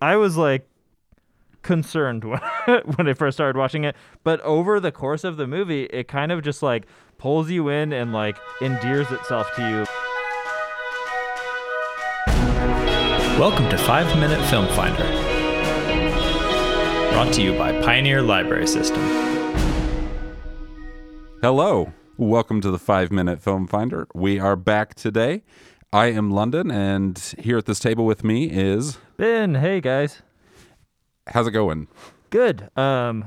I was like concerned when, when I first started watching it, but over the course of the movie, it kind of just like pulls you in and like endears itself to you. Welcome to 5 Minute Film Finder. Brought to you by Pioneer Library System. Hello. Welcome to the 5 Minute Film Finder. We are back today. I am London, and here at this table with me is. Ben, hey guys. How's it going? Good. Um,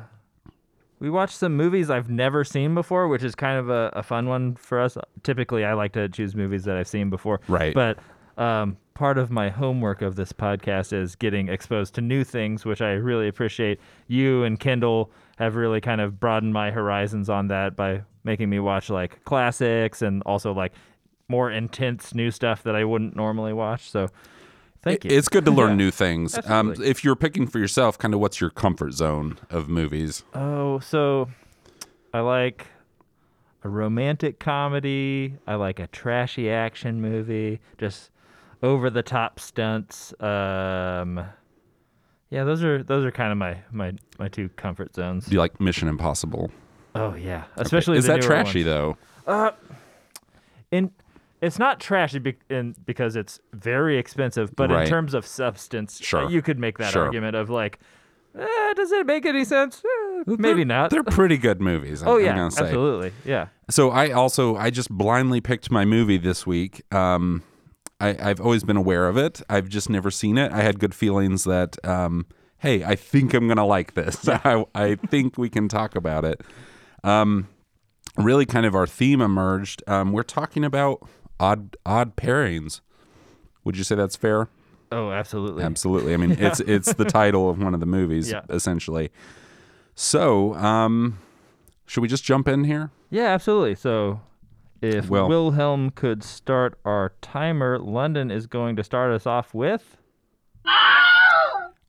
we watched some movies I've never seen before, which is kind of a, a fun one for us. Typically, I like to choose movies that I've seen before. Right. But um, part of my homework of this podcast is getting exposed to new things, which I really appreciate. You and Kendall have really kind of broadened my horizons on that by making me watch like classics and also like more intense new stuff that I wouldn't normally watch. So thank you. It's good to learn Yeah. new things. Um, if you're picking for yourself, kind of what's your comfort zone of movies? Oh, so I like a romantic comedy. I like a trashy action movie. Just over the top stunts. Um, yeah, those are those are kind of my my my two comfort zones. Do you like Mission Impossible? Oh yeah, especially Is the that newer trashy, ones. though? In it's not trashy be- in, because it's very expensive, but Right. in terms of substance, uh, Sure. you could make that Sure. argument of like, eh, does it make any sense? Eh, maybe They're- not. They're pretty good movies. I'm, oh I'm yeah, gonna say. absolutely, yeah. So I also I just blindly picked my movie this week. Um, I, I've always been aware of it. I've just never seen it. I had good feelings that um, hey, I think I'm gonna like this. I, I think we can talk about it. Um, really, kind of our theme emerged. Um, we're talking about odd odd pairings. Would you say that's fair? Oh, absolutely. Absolutely. I mean, it's it's the title of one of the movies, Yeah. essentially. So, um, should we just jump in here? Yeah, absolutely. So, if Well- Wilhelm could start our timer, London is going to start us off with.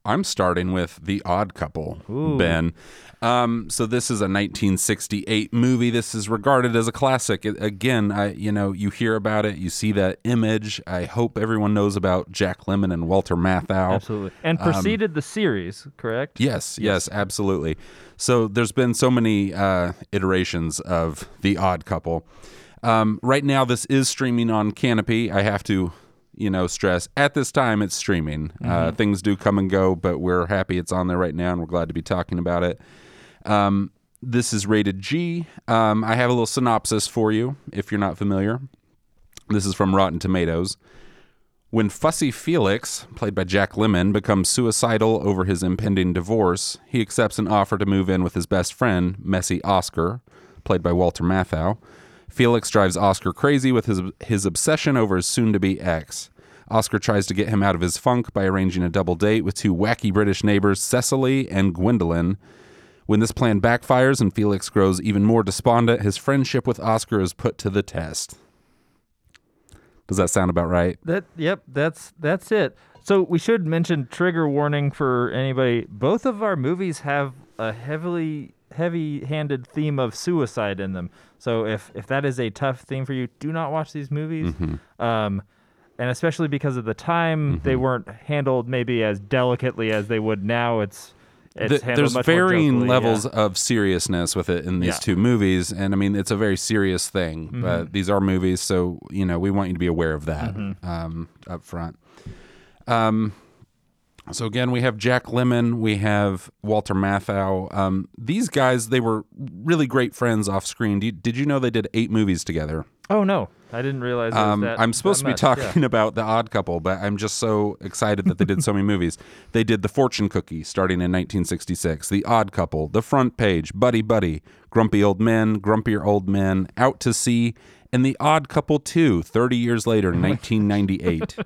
I'm starting with The Odd Couple, Ooh. Ben. Um, so this is a 1968 movie. This is regarded as a classic. It- again, I you know you hear about it, you see that image. I hope everyone knows about Jack Lemmon and Walter Matthau. Absolutely. And preceded the series, correct? Yes, yes, absolutely. So there's been so many uh, iterations of The Odd Couple. Um, right now, this is streaming on Canopy. I have to, you know, stress at this time it's streaming. Uh, things do come and go, but we're happy it's on there right now, and we're glad to be talking about it. Um, this is rated G. Um, I have a little synopsis for you if you're not familiar. This is from Rotten Tomatoes. When Fussy Felix, played by Jack Lemmon, becomes suicidal over his impending divorce, he accepts an offer to move in with his best friend, Messy Oscar, played by Walter Matthau. Felix drives Oscar crazy with his, his obsession over his soon to be ex. Oscar tries to get him out of his funk by arranging a double date with two wacky British neighbors, Cecily and Gwendolyn. When this plan backfires and Felix grows even more despondent, his friendship with Oscar is put to the test. Does that sound about right? That yep, that's that's it. So we should mention trigger warning for anybody. Both of our movies have a heavily heavy-handed theme of suicide in them. So if if that is a tough theme for you, do not watch these movies. Mm-hmm. Um and especially because of the time, they weren't handled maybe as delicately as they would now. It's it's Th- there's varying levels yeah. of seriousness with it in these Yeah. two movies and i mean it's a very serious thing Mm-hmm. but these are movies so you know we want you to be aware of that Mm-hmm. um, up front um, so again we have jack Lemmon, we have walter matthau um, these guys they were really great friends off screen you- did you know they did eight movies together Oh no, I didn't realize. it was um, that, I'm supposed to be much, yeah. talking about The Odd Couple, but I'm just so excited that they did so many movies. They did The Fortune Cookie starting in 1966, The Odd Couple, The Front Page, Buddy Buddy, Grumpy Old Men, Grumpier Old Men, Out to Sea, and The Odd Couple 2 30 years later, 1998.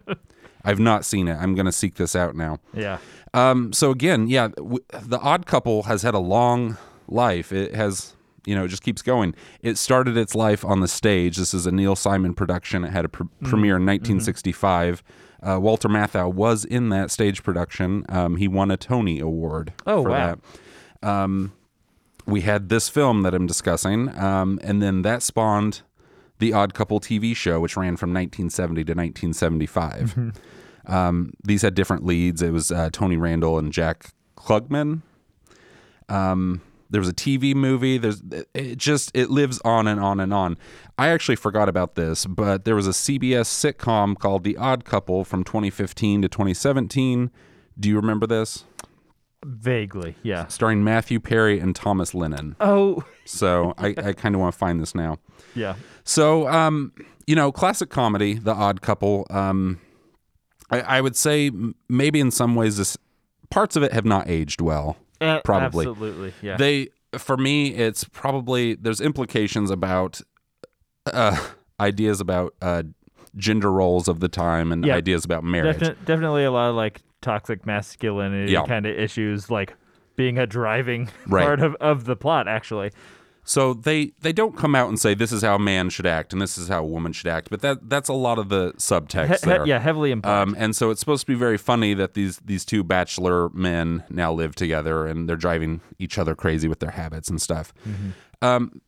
I've not seen it. I'm going to seek this out now. Yeah. Um, so again, yeah, w- the Odd Couple has had a long life. It has, you know, it just keeps going. It started its life on the stage. This is a Neil Simon production. It had a pr- premiere in 1965. Uh, Walter Matthau was in that stage production. Um, he won a Tony Award Oh, for wow. that. Um, we had this film that I'm discussing, um, and then that spawned the Odd Couple TV show, which ran from 1970 to 1975. Um, these had different leads. It was uh, Tony Randall and Jack Klugman. Um, there was a TV movie. There's it just it lives on and on and on. I actually forgot about this, but there was a CBS sitcom called The Odd Couple from 2015 to 2017. Do you remember this? Vaguely, yeah. Starring Matthew Perry and Thomas Lennon. Oh, So I, I kind of want to find this now. yeah. So, um, you know, classic comedy, The Odd Couple. Um, I, I would say maybe in some ways, this parts of it have not aged well. Uh, Probably. Absolutely, yeah. They, for me, it's probably there's implications about uh, ideas about uh, gender roles of the time and Yeah. ideas about marriage. Defin- definitely a lot of like toxic masculinity Yeah. kind of issues, like being a driving Right. part of, of the plot, actually. So they they don't come out and say this is how a man should act and this is how a woman should act, but that that's a lot of the subtext He- he- there. yeah, heavily implied. Um, and so it's supposed to be very funny that these these two bachelor men now live together and they're driving each other crazy with their habits and stuff. Mm-hmm. Um,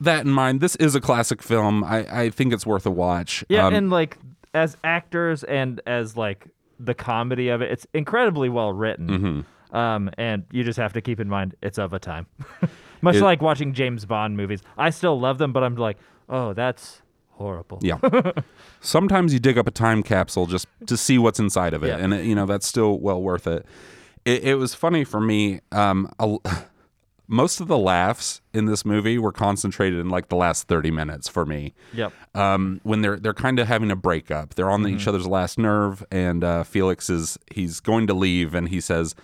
that in mind, this is a classic film. I, I think it's worth a watch. yeah, Um, and like as actors and as like the comedy of it, it's incredibly well written. Mm-hmm. Um, and you just have to keep in mind it's of a time. Much It- like watching James Bond movies. I still love them, but I'm like, oh, that's horrible. yeah. Sometimes you dig up a time capsule just to see what's inside of it, Yeah. and it, you know that's still well worth it. It, it was funny for me. Um, a, most of the laughs in this movie were concentrated in like the last thirty minutes for me. Yep. um, when they're they're kind of having a breakup. They're on Mm-hmm. each other's last nerve, and uh, Felix is he's going to leave, and he says,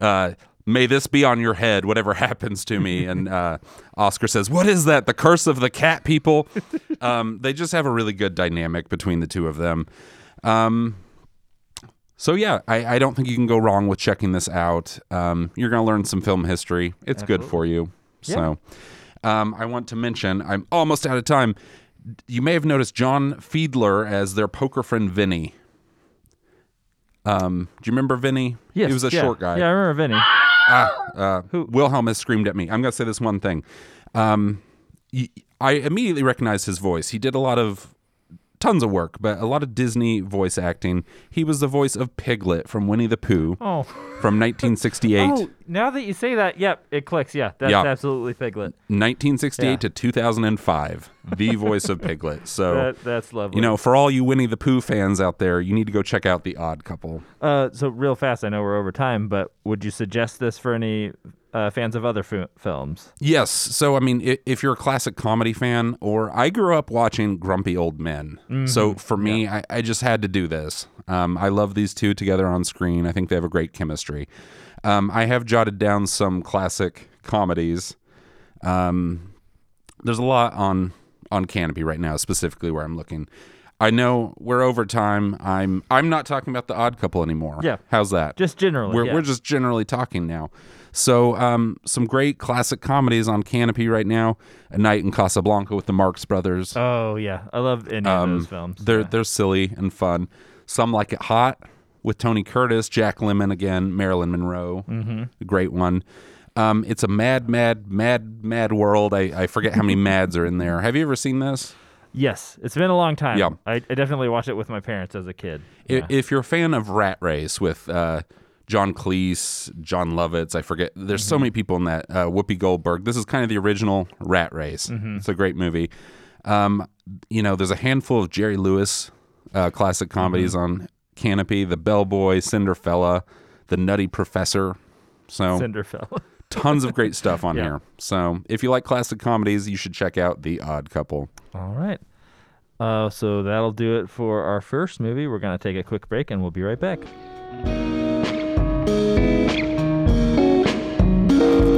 uh, "May this be on your head, whatever happens to me." and uh, Oscar says, "What is that? The curse of the cat people?" um, they just have a really good dynamic between the two of them. Um, so yeah, I, I don't think you can go wrong with checking this out. Um, you're going to learn some film history. It's good for you. So, um, I want to mention I'm almost out of time. You may have noticed John Fiedler as their poker friend Vinny. Um, do you remember Vinny? Yes. he was a yeah. short guy. Yeah, I remember Vinny. Ah, uh, Wilhelm has screamed at me. I'm going to say this one thing. Um, y- I immediately recognized his voice. He did a lot of tons of work, but a lot of Disney voice acting. He was the voice of Piglet from Winnie the Pooh Oh. from 1968. Oh, now that you say that, yep, it clicks. Yeah, that's Yeah. absolutely Piglet. 1968 Yeah. to 2005, the voice of Piglet. So, That, that's lovely. you know, for all you Winnie the Pooh fans out there, you need to go check out The Odd Couple. uh, so real fast, I know we're over time, but would you suggest this for any uh, fans of other fi- films? Yes. So, I mean, if, if you're a classic comedy fan, or I grew up watching Grumpy Old Men. So, for me, I, I just had to do this. Um, I love these two together on screen. I think they have a great chemistry. Um, I have jotted down some classic comedies. Um, there's a lot on on Canopy right now, specifically where I'm looking. I know we're over time. I'm I'm not talking about the Odd Couple anymore. Yeah. how's that? Just generally. We're, yeah. we're just generally talking now. So, um, some great classic comedies on Canopy right now. A Night in Casablanca with the Marx Brothers. Oh yeah, I love any of those films. Um, They're yeah. they're silly and fun. Some like it hot with Tony Curtis, Jack Lemmon again, Marilyn Monroe, mm-hmm. a great one. Um, it's a mad, mad, mad, mad world. I, I forget how many mads are in there. Have you ever seen this? Yes, it's been a long time. Yeah. I, I definitely watched it with my parents as a kid. I- Yeah. If you're a fan of Rat Race with uh, John Cleese, Jon Lovitz, I forget. There's Mm-hmm. so many people in that. Uh, Whoopi Goldberg. This is kind of the original Rat Race. Mm-hmm. It's a great movie. Um, you know, there's a handful of Jerry Lewis uh, classic comedies Mm-hmm. on Canopy: The Bellboy, Cinderfella, The Nutty Professor. So Cinderfella. tons of great stuff on Yeah. here. So if you like classic comedies, you should check out The Odd Couple. All right. Uh, so that'll do it for our first movie. We're gonna take a quick break, and we'll be right back.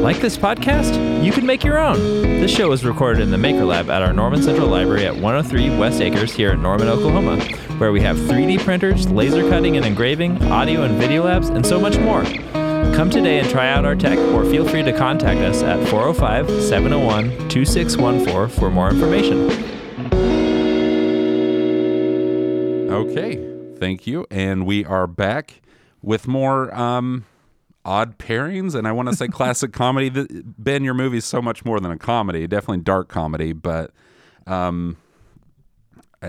Like this podcast? You can make your own. This show is recorded in the Maker Lab at our Norman Central Library at 103 West Acres here in Norman, Oklahoma, where we have 3D printers, laser cutting and engraving, audio and video labs, and so much more. Come today and try out our tech, or feel free to contact us at 405 701 2614 for more information. Okay, thank you. And we are back with more um, odd pairings, and I want to say classic comedy. Ben, your movie is so much more than a comedy. Definitely dark comedy, but um,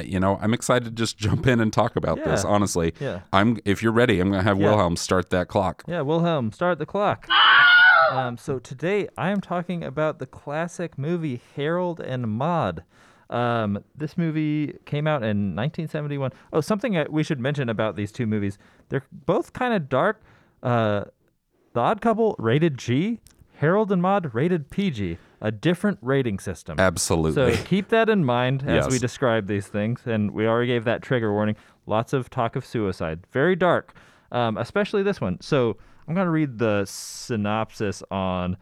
you know, I'm excited to just jump in and talk about this. Honestly, Yeah. I'm. If you're ready, I'm gonna have Yeah. Wilhelm start that clock. Yeah, Wilhelm, start the clock. Um, so today I am talking about the classic movie Harold and Maude. Um, this movie came out in 1971. Oh, something we should mention about these two movies. They're both kind of dark. Uh, the Odd Couple rated G, Harold and Maude rated PG, a different rating system. Absolutely. So keep that in mind as we describe these things. And we already gave that trigger warning. Lots of talk of suicide. Very dark, um, especially this one. So I'm going to read the synopsis on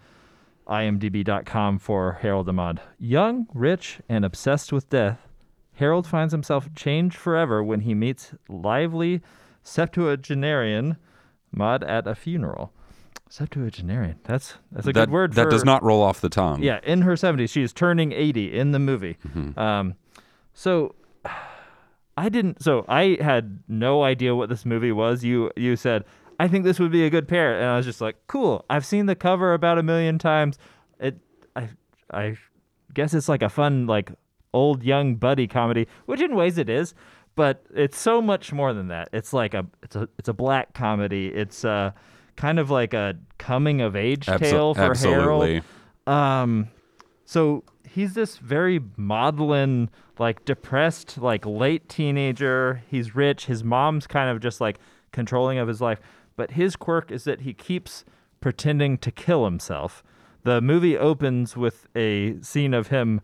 imdb.com for Harold and Maude. Young, rich, and obsessed with death, Harold finds himself changed forever when he meets lively septuagenarian Maude at a funeral. Septuagenarian. That's that's a that good word that for does not roll off the tongue. yeah, in her 70s. She is turning 80 in the movie. Um, so I didn't. So I had no idea what this movie was. You you said I think this would be a good pair, and I was just like, cool. I've seen the cover about a million times. It I I guess it's like a fun like old young buddy comedy, which in ways it is, but it's so much more than that. It's like a it's a it's a black comedy. It's uh kind of like a coming of age Abso- tale for absolutely. Harold. Um, so he's this very maudlin, like depressed, like late teenager. He's rich. His mom's kind of just like controlling of his life. But his quirk is that he keeps pretending to kill himself. The movie opens with a scene of him.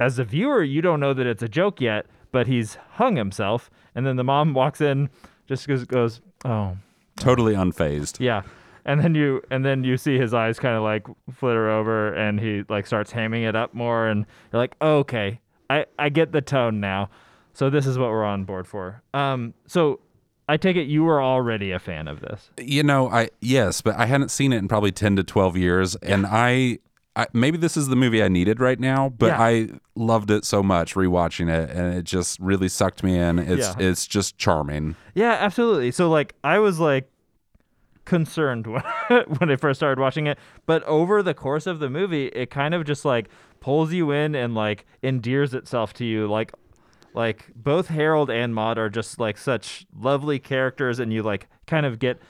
As a viewer, you don't know that it's a joke yet, but he's hung himself. And then the mom walks in, just goes, goes "Oh, Totally unfazed. yeah. And then you and then you see his eyes kind of like flitter over and he like starts hamming it up more and you're like, "Okay. I I get the tone now." So this is what we're on board for. Um so I take it you were already a fan of this. You know, I yes, but I hadn't seen it in probably ten to twelve years, and I, I maybe this is the movie I needed right now. But Yeah. I loved it so much rewatching it, and it just really sucked me in. It's Yeah. it's just charming. Yeah, absolutely. So like I was like concerned when, when I first started watching it, but over the course of the movie, it kind of just like pulls you in and like endears itself to you. Like like both Harold and Maude are just like such lovely characters and you like kind of get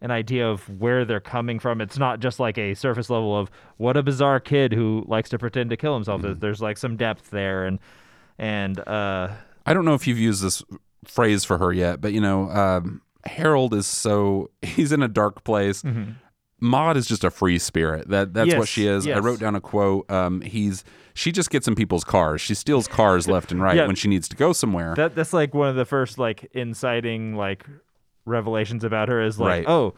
an idea of where they're coming from. It's not just like a surface level of what a bizarre kid who likes to pretend to kill himself. There's There's like some depth there and and uh I don't know if you've used this phrase for her yet, but you know, um, Harold is so he's in a dark place. Maude is just a free spirit. That that's what Mm-hmm. Yes, she is. I wrote down a quote. Um, he's she just gets in people's cars. She steals cars left and right Yeah. when she needs to go somewhere. That that's like one of the first like inciting like revelations about her is like, Right. oh,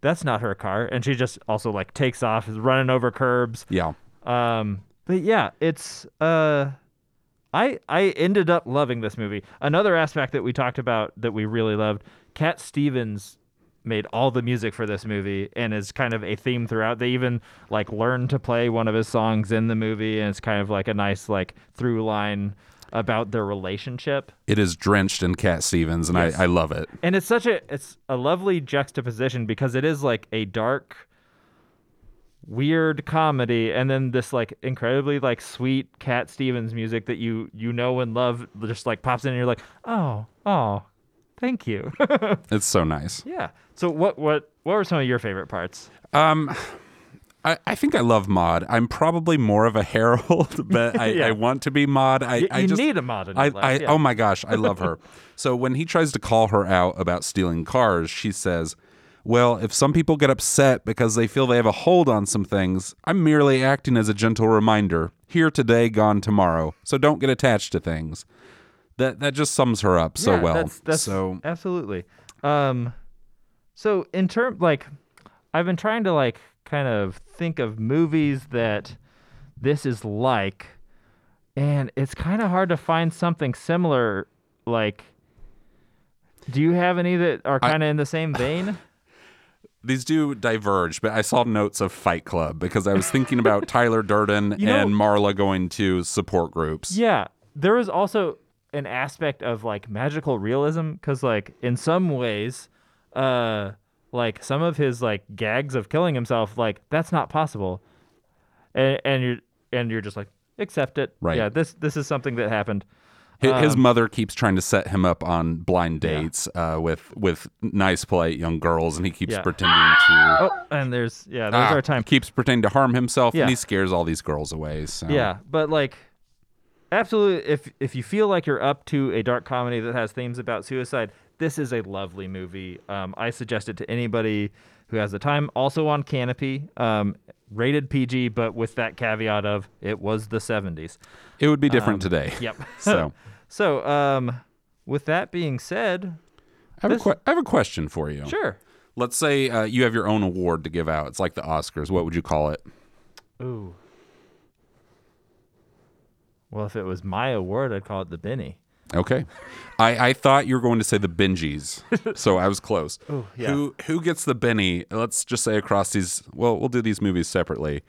that's not her car, and she just also like takes off, is running over curbs. yeah. Um, but yeah, it's uh, I I ended up loving this movie. Another aspect that we talked about that we really loved, Cat Stevens made all the music for this movie and is kind of a theme throughout. They even like learned to play one of his songs in the movie, and it's kind of like a nice like through line about their relationship. It is drenched in Cat Stevens, and Yes. I, I love it. and it's such a it's a lovely juxtaposition because it is like a dark weird comedy and then this like incredibly like sweet cat stevens music that you you know and love just like pops in and you're like oh oh thank you It's so nice. yeah so what what what were some of your favorite parts Um, I, I think I love Maude. I'm probably more of a Harold, but I, Yeah. I want to be Maude. I, Y- I you just, need a Maude in I, life, I yeah. oh my gosh, I love her. so when he tries to call her out about stealing cars, she says, "Well, if some people get upset because they feel they have a hold on some things, I'm merely acting as a gentle reminder. Here today, gone tomorrow. So don't get attached to things." That that just sums her up so Yeah, well. That's, that's so absolutely. Um, so in term like, I've been trying to like kind of think of movies that this is like, and it's kind of hard to find something similar. Like, do you have any that are kind of in the same vein? these do diverge, but I saw notes of Fight Club because I was thinking about Tyler Durden You know- and Marla going to support groups. Yeah, there was also an aspect of like magical realism because like in some ways, uh, like some of his like gags of killing himself, like that's not possible, and and you're and you're just like accept it. Right. Yeah, this this is something that happened. His Um, mother keeps trying to set him up on blind dates uh, with with nice, polite young girls, and he keeps Yeah. pretending to. Oh, and there's yeah, there's Ah, our time. Keeps pretending to harm himself, Yeah. and he scares all these girls away. So Yeah, but like absolutely if if you feel like you're up to a dark comedy that has themes about suicide, this is a lovely movie. Um, I suggest it to anybody who has the time. Also on Canopy, um, rated PG, but with that caveat of it was the 70s. it would be different Um, today. Yep. So so um, with that being said, I have, a This- que- I have a question for you. sure. Let's say uh, you have your own award to give out. It's like the Oscars. What would you call it? Ooh. Well, if it was my award, I'd call it the Benny. Okay. I, I thought you were going to say the Benjis, so I was close. Ooh, yeah. Who who gets the Benny? Let's just say across these. Well, we'll do these movies separately.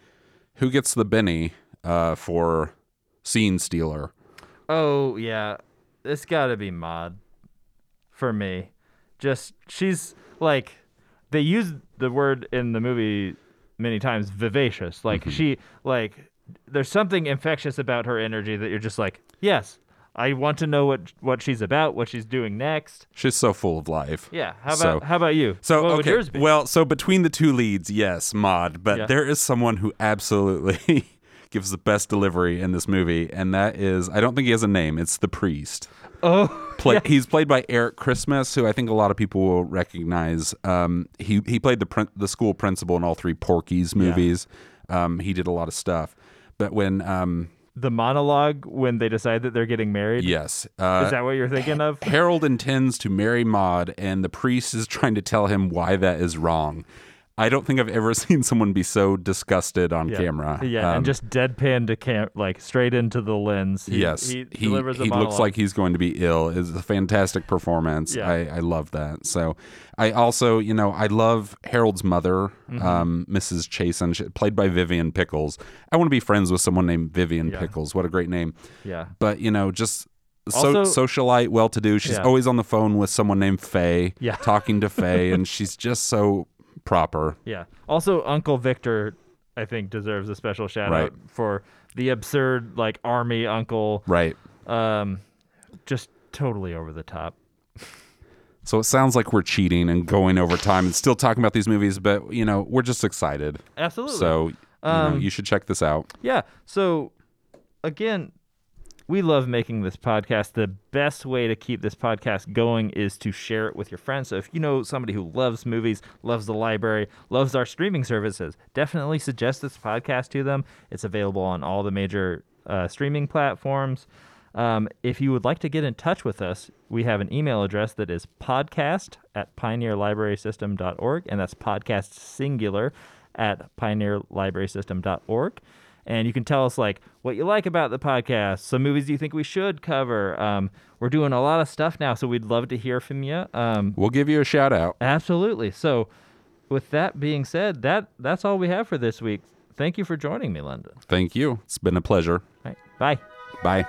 Who gets the Benny uh, for Scene Stealer? Oh yeah, it's got to be Maude for me. Just she's like they use the word in the movie many times vivacious. Like she like there's something infectious about her energy that you're just like, "Yes, I want to know what what she's about, what she's doing next." She's so full of life. Yeah, how So- about how about you? So what okay, well, so between the two leads, yes, Maude, but Yeah. there is someone who absolutely gives the best delivery in this movie, and that is I don't think he has a name. It's the priest. oh, Play, He's played by Eric Christmas, who I think a lot of people will recognize. Um, he he played the prin- the school principal in all three Porky's movies. Um, he did a lot of stuff, but when um, the monologue when they decide that they're getting married. yes, uh, Is that what you're thinking of? Harold intends to marry Maude, and the priest is trying to tell him why that is wrong. I don't think I've ever seen someone be so disgusted on Yeah. camera. Yeah, Um, and just deadpan to cam like straight into the lens. He, yes, he, he, delivers a he looks like he's going to be ill. It's a fantastic performance. Yeah. I, I love that. So I also, you know, I love Harold's mother, Mm-hmm. um, Mrs. Chasen, she- played by Vivian Pickles. I want to be friends with someone named Vivian Yeah. Pickles. What a great name. yeah. But you know, just so, Also- socialite, well-to-do. She's Yeah. always on the phone with someone named Faye, Yeah. talking to Faye, and she's just so proper. Yeah. Also, Uncle Victor, I think, deserves a special shout Right. out for the absurd, like, army uncle. Right. Um, just totally over the top. So it sounds like we're cheating and going over time and still talking about these movies, but you know, we're just excited. Absolutely. So you, know, Um, you should check this out. Yeah. So, again, we love making this podcast. The best way to keep this podcast going is to share it with your friends. So, if you know somebody who loves movies, loves the library, loves our streaming services, definitely suggest this podcast to them. It's available on all the major uh, streaming platforms. Um, if you would like to get in touch with us, we have an email address that is podcast at pioneerlibrarysystem.org, and that's podcast singular at pioneerlibrarysystem.org. And you can tell us like what you like about the podcast, some movies you think we should cover. Um, we're doing a lot of stuff now, so we'd love to hear from you. Um, We'll give you a shout out. absolutely. So, with that being said, that that's all we have for this week. Thank you for joining me, London. Thank you. It's been a pleasure. Right, bye. Bye.